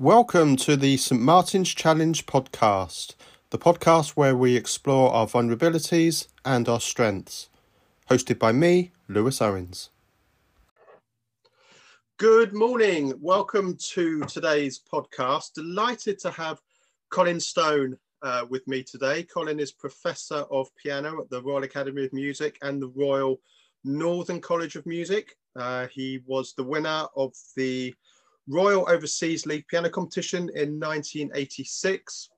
Welcome to the St. Martin's Challenge podcast, the podcast where we explore our vulnerabilities and our strengths. Hosted by me, Lewis Owens. Good morning. Welcome to today's podcast. Delighted to have Colin Stone uh, with me today. Colin is Professor of Piano at the Royal Academy of Music and the Royal Northern College of Music. Uh, he was the winner of the Royal Overseas League Piano Competition in 1986.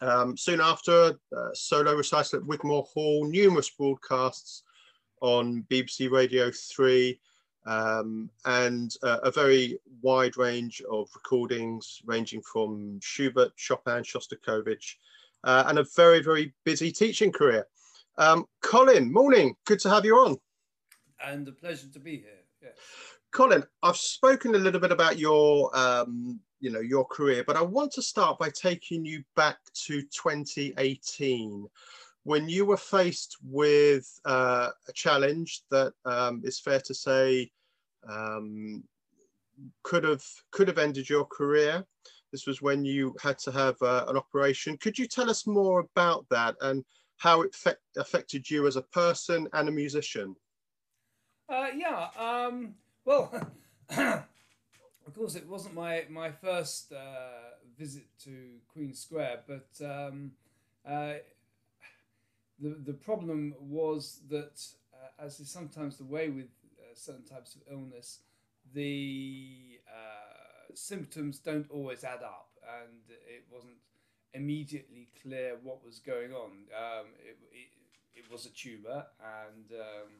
Um, soon after, uh, solo recital at Wigmore Hall, numerous broadcasts on BBC Radio 3, um, and uh, a very wide range of recordings ranging from Schubert, Chopin, Shostakovich, uh, and a very, very busy teaching career. Um, Colin, morning. Good to have you on. And a pleasure to be here. Colin, I've spoken a little bit about your, um, you know, your career, but I want to start by taking you back to 2018 when you were faced with uh, a challenge that um, is fair to say um, could have could have ended your career. This was when you had to have uh, an operation. Could you tell us more about that and how it affected you as a person and a musician? Uh, yeah. Um well, of course, it wasn't my my first uh, visit to Queen Square, but um, uh, the the problem was that, uh, as is sometimes the way with uh, certain types of illness, the uh, symptoms don't always add up, and it wasn't immediately clear what was going on. Um, it, it, it was a tumor, and um,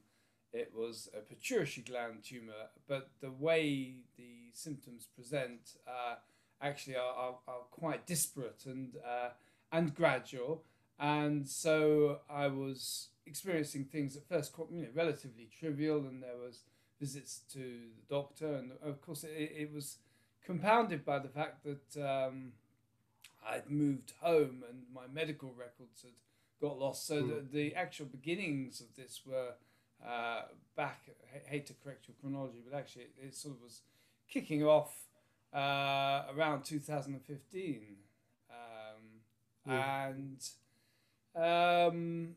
it was a pituitary gland tumor, but the way the symptoms present uh, actually are, are, are, quite disparate and uh, and gradual. And so I was experiencing things at first you know, relatively trivial, and there was visits to the doctor, and of course it, it was compounded by the fact that um, I'd moved home and my medical records had got lost. So mm. the, the actual beginnings of this were uh, back. I hate to correct your chronology, but actually it, it sort of was kicking off uh, around 2015, um, yeah. and um,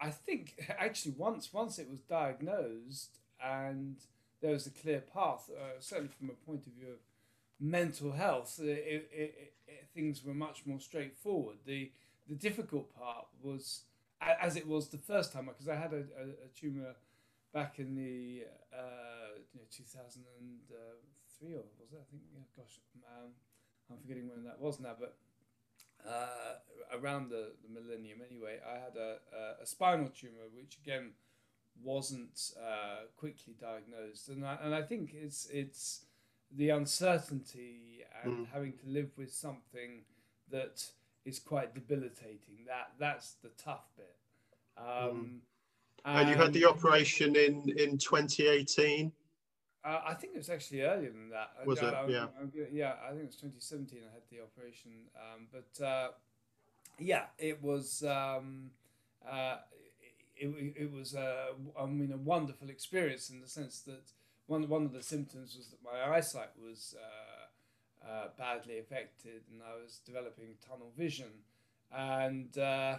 I think actually once once it was diagnosed and there was a clear path, uh, certainly from a point of view of mental health, it, it, it, things were much more straightforward. The the difficult part was as it was the first time because I had a, a, a tumor back in the uh, you know, 2003 or was it? I think yeah, gosh, um, I'm forgetting when that was now, but uh, around the, the millennium anyway, I had a, a, a spinal tumor which again wasn't uh, quickly diagnosed, and I, and I think it's it's the uncertainty and mm. having to live with something that is quite debilitating. That that's the tough bit. Um, mm. and, and, you had the operation in in 2018. Uh, I think it was actually earlier than that. Was I, it? I, yeah. yeah, I think it was 2017. I had the operation, um, but uh, yeah, it was. Um, uh, it, it was a, I mean, a wonderful experience in the sense that one one of the symptoms was that my eyesight was uh, badly affected, and I was developing tunnel vision, and uh,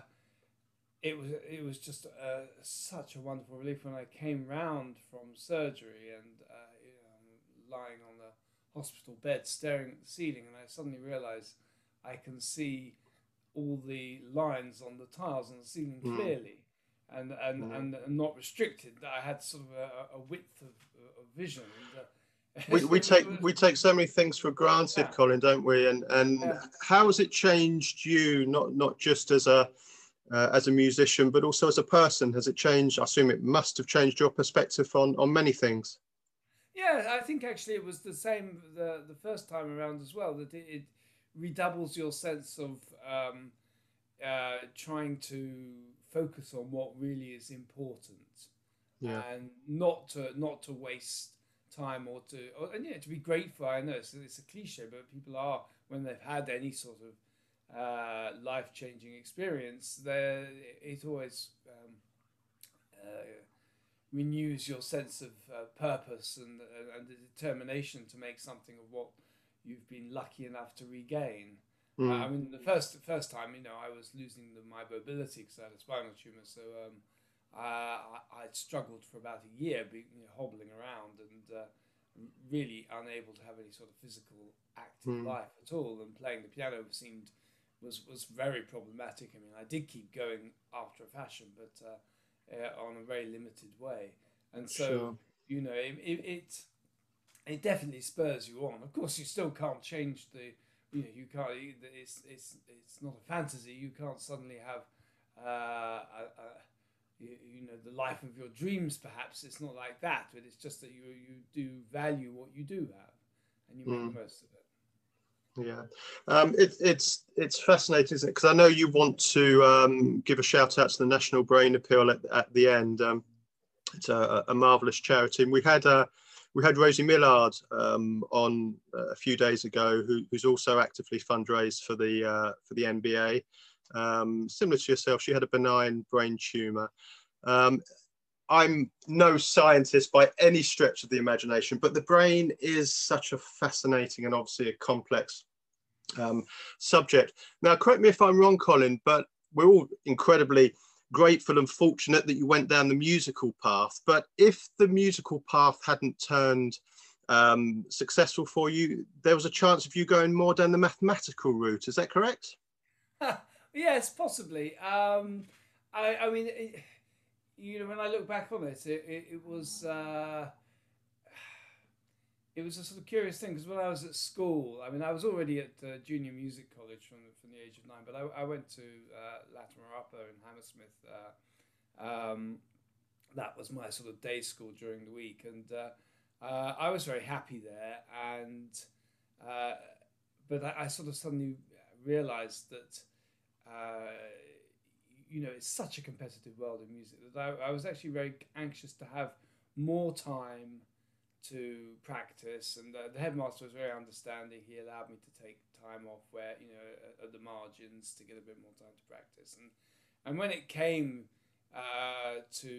it was it was just uh, such a wonderful relief when I came round from surgery and uh, you know, lying on the hospital bed staring at the ceiling, and I suddenly realised I can see all the lines on the tiles on the ceiling mm. clearly. And, and, mm. and, and not restricted. I had sort of a, a width of, of vision. And, uh, we, we take we take so many things for granted, yeah. Colin, don't we? And and yeah. how has it changed you? Not not just as a uh, as a musician, but also as a person. Has it changed? I assume it must have changed your perspective on on many things. Yeah, I think actually it was the same the the first time around as well. That it, it redoubles your sense of um, uh, trying to focus on what really is important, yeah. and not to not to waste time or to or, and yeah to be grateful i know it's, it's a cliche but people are when they've had any sort of uh, life-changing experience there it always um, uh, renews your sense of uh, purpose and, and the determination to make something of what you've been lucky enough to regain. Mm. Uh, I mean, the first first time, you know, I was losing the, my mobility because I had a spinal tumor, so um, I, I'd struggled for about a year, being, you know, hobbling around and uh, really unable to have any sort of physical active Mm. life at all. And playing the piano seemed was was very problematic. I mean, I did keep going after a fashion, but uh, uh, on a very limited way. And so, Sure. you know, it, it it it definitely spurs you on. Of course, you still can't change the. You know, you can't. It's it's it's not a fantasy. You can't suddenly have. Uh, a, a, you, you know the life of your dreams perhaps it's not like that but it's just that you you do value what you do have and you make Mm. the most of it Yeah, um, it, it's it's fascinating, isn't it? Because I know you want to um, give a shout out to the National Brain Appeal at, at the end. Um, it's a, a marvelous charity, and we had uh, we had Rosie Millard um, on a few days ago, who, who's also actively fundraised for the uh, for the NBA. Um, similar to yourself, she had a benign brain tumor. Um, I'm no scientist by any stretch of the imagination, but the brain is such a fascinating and obviously a complex um, subject. Now, correct me if I'm wrong, Colin, but we're all incredibly grateful and fortunate that you went down the musical path. But if the musical path hadn't turned um, successful for you, there was a chance of you going more down the mathematical route. Is that correct? yes possibly. Um, I, I mean it, you know when I look back on it it, it, it was uh, it was a sort of curious thing because when I was at school I mean I was already at uh, junior music college from, from the age of nine but I, I went to uh, Latymer Upper in Hammersmith uh, um, that was my sort of day school during the week and uh, uh, I was very happy there and uh, but I, I sort of suddenly realized that uh, you know it's such a competitive world in music that I, I was actually very anxious to have more time to practice. And uh, the headmaster was very understanding. He allowed me to take time off where you know at, at the margins to get a bit more time to practice. And and when it came uh, to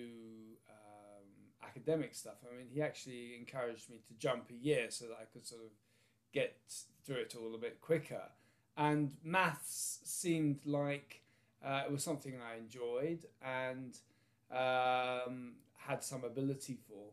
um, academic stuff I mean he actually encouraged me to jump a year so that I could sort of get through it all a bit quicker and maths seemed like uh, it was something I enjoyed and um, had some ability for.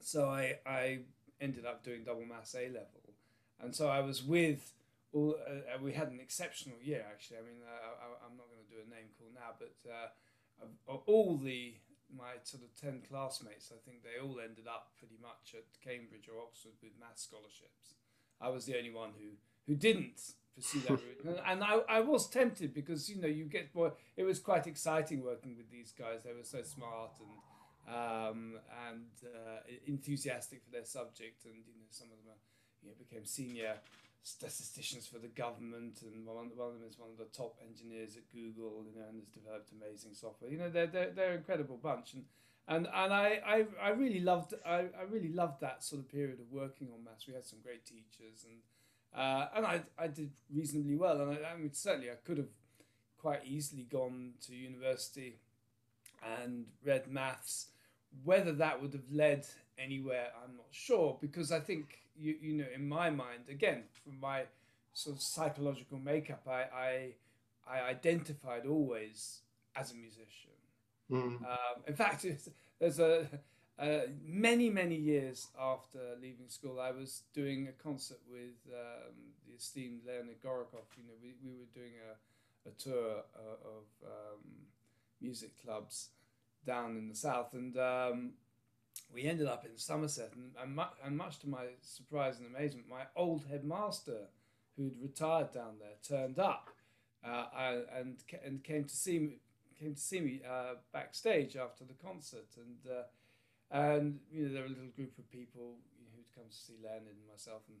So I, I ended up doing double maths A level, and so I was with all. Uh, we had an exceptional year actually. I mean, uh, I, I'm not going to do a name call now, but uh, all the my sort of ten classmates, I think they all ended up pretty much at Cambridge or Oxford with maths scholarships. I was the only one who who didn't pursue that route. And, I, I was tempted because, you know, you get more, it was quite exciting working with these guys. They were so smart and, um, and uh, enthusiastic for their subject. And, you know, some of them are, you know, became senior statisticians for the government. And one, one of them is one of the top engineers at Google, you know, and has developed amazing software. You know, they're, they're, they're an incredible bunch. And, and and I, I, I really loved I, I really loved that sort of period of working on maths. We had some great teachers and uh, and I, I did reasonably well. And I, I mean certainly I could have quite easily gone to university and read maths. Whether that would have led anywhere, I'm not sure because I think you you know in my mind again from my sort of psychological makeup, I I, I identified always as a musician. Mm. Um, in fact, there's a, uh, many, many years after leaving school, I was doing a concert with um, the esteemed Leonid Gorokhov. You know, we, we were doing a, a tour uh, of um, music clubs down in the south, and um, we ended up in Somerset. And, and, mu- and much to my surprise and amazement, my old headmaster, who'd retired down there, turned up uh, and and came to see me came to see me uh, backstage after the concert, and uh, and you know there were a little group of people you know, who'd come to see Leonard and myself, and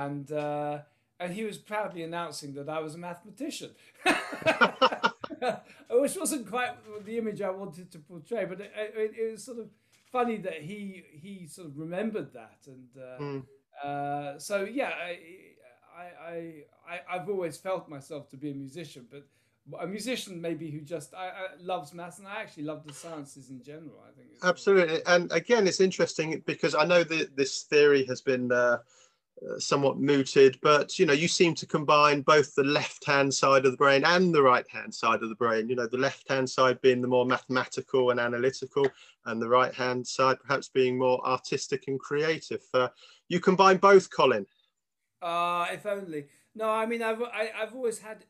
and uh, and he was proudly announcing that I was a mathematician, which wasn't quite the image I wanted to portray, but it, it, it was sort of funny that he he sort of remembered that, and uh, Mm. uh, so yeah, I, I, I, I, I've always felt myself to be a musician, but a musician maybe who just I, I loves maths and I actually love the sciences in general. I think it's Absolutely, and again, it's interesting because I know that this theory has been uh, uh, somewhat mooted, but you know, you seem to combine both the left-hand side of the brain and the right-hand side of the brain. You know, the left-hand side being the more mathematical and analytical, and the right-hand side perhaps being more artistic and creative. Uh, you combine both, Colin. Uh, if only. No, I mean, I've I, have i have always had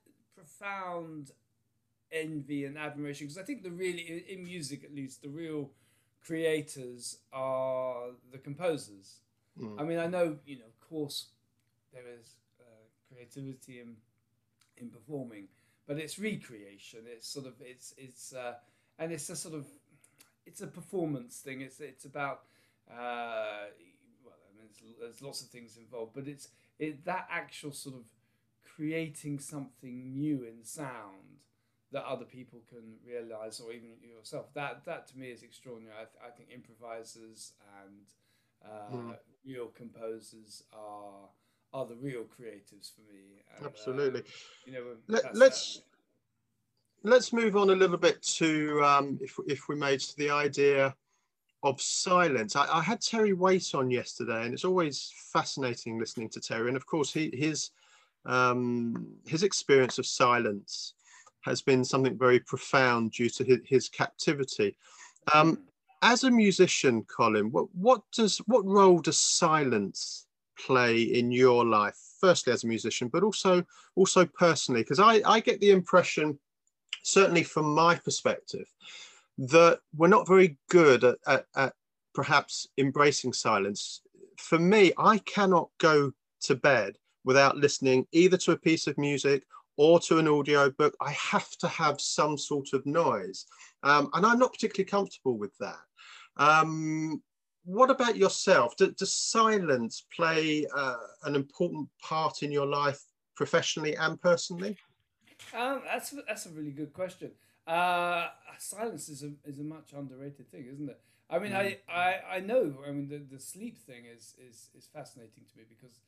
profound envy and admiration because I think the really in music at least the real creators are the composers. Mm. I mean, I know you know, of course, there is uh, creativity in in performing, but it's recreation. It's sort of it's it's uh, and it's a sort of it's a performance thing. It's it's about uh, well, I mean, there's lots of things involved, but it's it that actual sort of creating something new in sound that other people can realize or even yourself. That that to me is extraordinary. I, th- I think improvisers and uh, mm. real composers are are the real creatives for me. And, absolutely. um, you know Let, let's that. let's move on a little bit to um, if, if we made to the idea of silence. I, I had terry waite on yesterday and it's always fascinating listening to terry. And of course he his um, his experience of silence has been something very profound due to his, his captivity. Um, as a musician, Colin, what, what does what role does silence play in your life? Firstly, as a musician, but also also personally, because I, I get the impression, certainly from my perspective, that we're not very good at, at, at perhaps embracing silence. For me, I cannot go to bed without listening either to a piece of music or to an audio book, I have to have some sort of noise. Um, and I'm not particularly comfortable with that. Um, what about yourself? Do, does silence play uh, an important part in your life professionally and personally? Um, that's, that's a really good question. Uh, silence is a, is a much underrated thing, isn't it? I mean, mm. I, I, I know, I mean, the, the sleep thing is, is, is fascinating to me because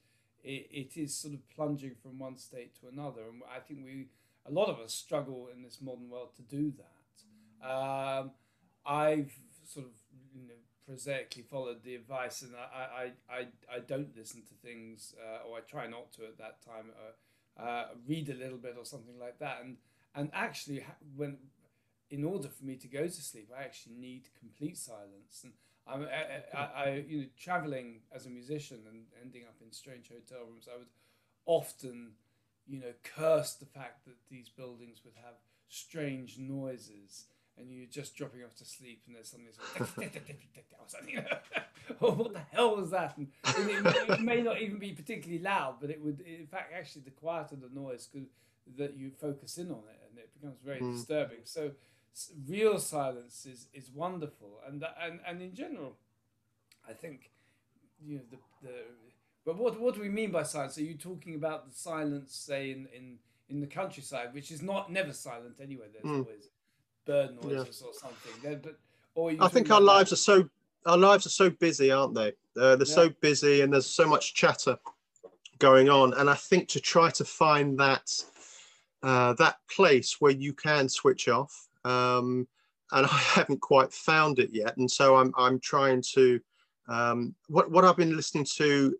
it, it is sort of plunging from one state to another. And I think we, a lot of us struggle in this modern world to do that. Um, I've sort of, you know, prosaically followed the advice and I, I, I, I don't listen to things, uh, or I try not to at that time, uh, uh, read a little bit or something like that. And, and actually, when, in order for me to go to sleep, I actually need complete silence. And I, I, I, you know, traveling as a musician and ending up in strange hotel rooms, I would often, you know, curse the fact that these buildings would have strange noises and you're just dropping off to sleep and there's something or something. oh, what the hell was that? And it, it, may not even be particularly loud, but it would, in fact, actually, the quieter the noise, could, that you focus in on it, and it becomes very mm. disturbing. So real silence is is wonderful, and and and in general, I think you know the the. But what what do we mean by silence? Are you talking about the silence, say in in in the countryside, which is not never silent anyway? There's mm. always bird noises yeah. or something. There, but or I think our lives are so our lives are so busy, aren't they? Uh, they're yeah. so busy, and there's so much chatter going on. And I think to try to find that uh, that place where you can switch off um, and I haven't quite found it yet. And so I'm I'm trying to um, what what I've been listening to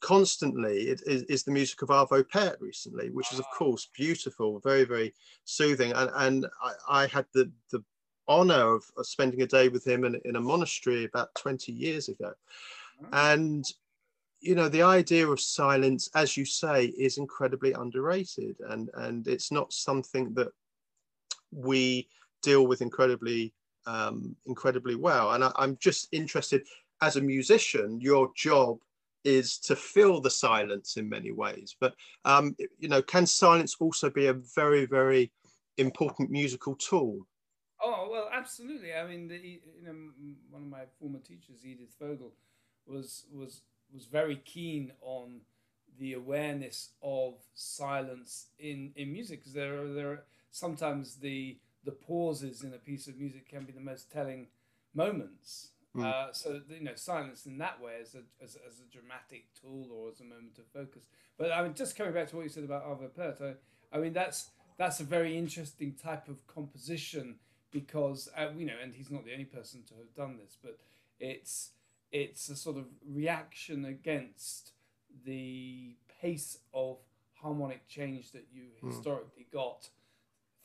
constantly is, is the music of Arvo Pärt recently, which is of course beautiful, very very soothing. And and I, I had the the honor of, of, spending a day with him in, in a monastery about 20 years ago. And you know the idea of silence as you say is incredibly underrated and and it's not something that we deal with incredibly um, incredibly well. And I, I'm just interested as a musician, your job is to fill the silence in many ways. But um, you know, can silence also be a very very important musical tool? Oh well, absolutely. I mean, the, you know, one of my former teachers, Edith Vogel, was was was very keen on the awareness of silence in in music because there are there are sometimes the the pauses in a piece of music can be the most telling moments. Mm. Uh, so you know, silence in that way as a, as, as a dramatic tool or as a moment of focus. But I mean, just coming back to what you said about Arvo Pärt, I, I mean that's that's a very interesting type of composition because uh, you know, and he's not the only person to have done this, but it's it's a sort of reaction against the pace of harmonic change that you Mm. historically got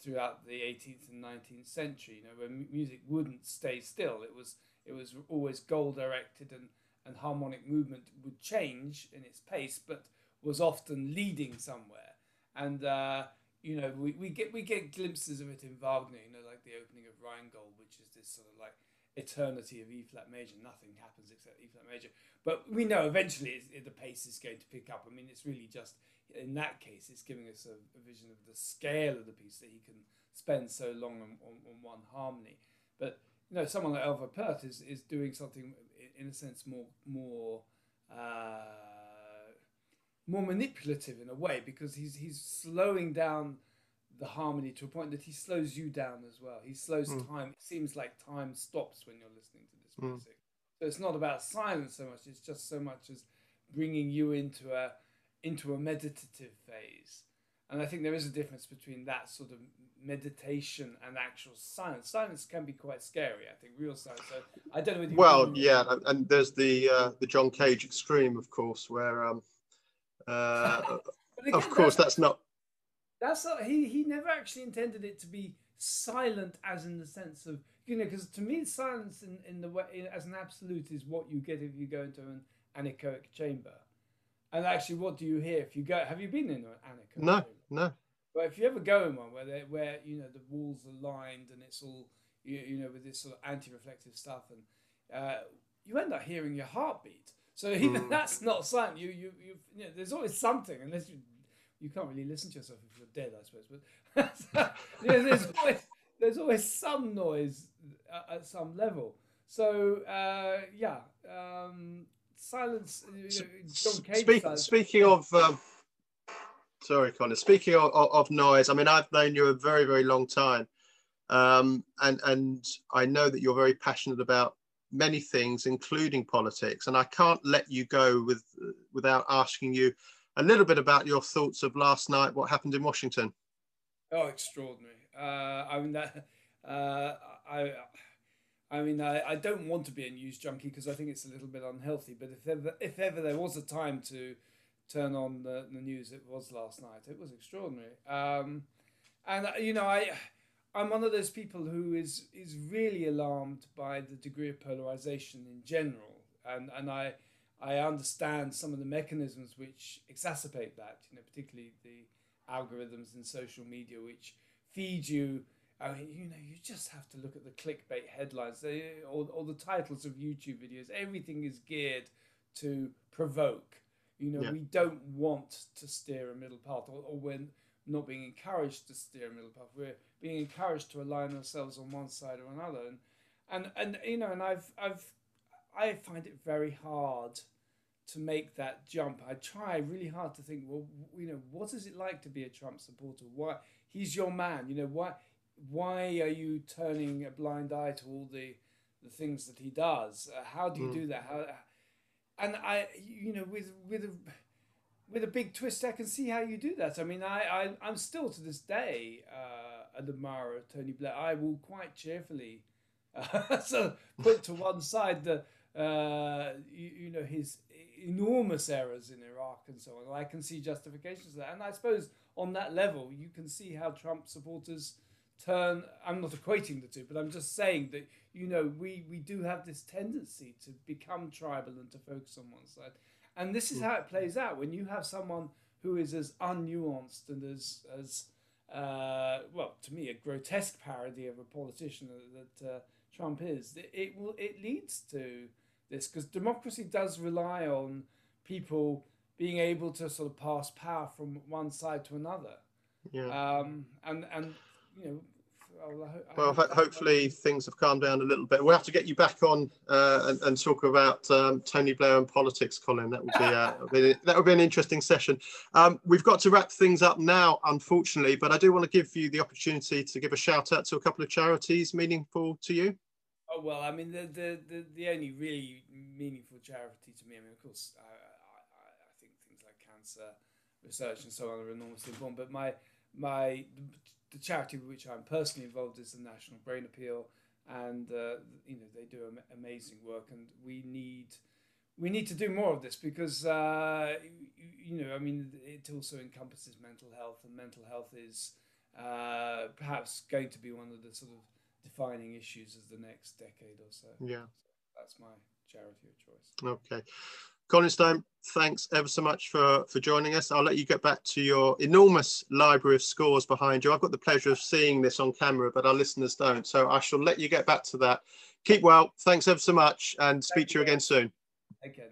throughout the 18th and 19th century. You know, where mu- music wouldn't stay still. It was it was always goal directed and and harmonic movement would change in its pace, but was often leading somewhere. And uh, you know, we, we get we get glimpses of it in Wagner. You know, like the opening of Rheingold, which is this sort of like eternity of E flat major. Nothing happens except E flat major. But we know eventually it, the pace is going to pick up. I mean, it's really just in that case, it's giving us a, a vision of the scale of the piece that he can spend so long on, on, on one harmony. But you know, someone like Arvo Pärt is, is doing something in, in a sense more more uh, more manipulative in a way because he's he's slowing down the harmony to a point that he slows you down as well. He slows Mm. time. It seems like time stops when you're listening to this Mm. music. So it's not about silence so much. It's just so much as bringing you into a into a meditative phase. And I think there is a difference between that sort of meditation and actual silence. Silence can be quite scary. I think real silence. So I don't know. Whether Well, yeah, and- and there's the uh, the John Cage extreme, of course, where um, uh, again, of course that's- that's not. That's not, he he never actually intended it to be silent as in the sense of you know because to me silence in, in the way in, as an absolute is what you get if you go into an anechoic chamber, and actually what do you hear if you go? Have you been in an anechoic No, chamber? no. But if you ever go in one where they, where you know the walls are lined and it's all you, you know with this sort of anti-reflective stuff and uh, you end up hearing your heartbeat. So even Mm. that's not silent. You you you, you know, there's always something unless you you can't really listen to yourself if you're dead, I suppose. But know, there's always there's always some noise at, at some level. So uh, yeah, um, silence. You know, John Cage Speak, silence- speaking of, um, sorry, Connor. Speaking of, of, of noise, I mean, I've known you a very, very long time, um, and and I know that you're very passionate about many things, including politics. And I can't let you go with without asking you a little bit about your thoughts of last night. What happened in Washington? Oh, extraordinary! Uh, I mean. Uh, I, I mean, I, I don't want to be a news junkie because I think it's a little bit unhealthy. But if ever, if ever there was a time to turn on the, the news, it was last night. It was extraordinary. Um, and uh, you know, I, I'm one of those people who is is really alarmed by the degree of polarization in general, and and I. I understand some of the mechanisms which exacerbate that, you know, particularly the algorithms in social media which feed you. I mean, you know, you just have to look at the clickbait headlines they, or, or the titles of YouTube videos. Everything is geared to provoke. You know, Yeah. we don't want to steer a middle path, or, or we're not being encouraged to steer a middle path. We're being encouraged to align ourselves on one side or another. And and and you know, and I've I've I find it very hard to make that jump. I try really hard to think, well, you know, what is it like to be a Trump supporter? Why he's your man? You know, why why are you turning a blind eye to all the the things that he does? Uh, how do you Mm. do that? How, and I, you know, with with a with a big twist, I can see how you do that. I mean, I, I I'm still to this day uh, an admirer of Tony Blair. I will quite cheerfully uh, so put to one side the uh, you, you know his enormous errors in Iraq and so on. I can see justifications for that, and I suppose on that level you can see how Trump supporters turn. I'm not equating the two, but I'm just saying that you know we we do have this tendency to become tribal and to focus on one side, and this is how it plays out when you have someone who is as unnuanced and as as uh, well to me a grotesque parody of a politician that, that uh, Trump is. It, it will it leads to this because democracy does rely on people being able to sort of pass power from one side to another. Yeah. Um, and and you know, well, I ho- I Well, hope- ho- hopefully things have calmed down a little bit. We'll have to get you back on uh, and, and talk about um, Tony Blair and politics, Colin. That would be, uh, that would be an interesting session. Um, we've got to wrap things up now, unfortunately, but I do want to give you the opportunity to give a shout out to a couple of charities meaningful to you. Oh well, I mean the the, the, the only really meaningful charity to me. I mean, of course, I, I, I think things like cancer research and so on are enormously important. But my my the charity which I'm personally involved is the National Brain Appeal, and uh, you know they do am- amazing work, and we need we need to do more of this because uh, you, you know I mean it also encompasses mental health and mental health is uh, perhaps going to be one of the sort of defining issues of the next decade or so. Yeah, so that's my charity of choice. Okay. Colin Stone, thanks ever so much for, for joining us. I'll let you get back to your enormous library of scores behind you. I've got the pleasure of seeing this on camera, but our listeners don't. So I shall let you get back to that. Keep well. Thanks ever so much and speak Thank to you again soon. Okay,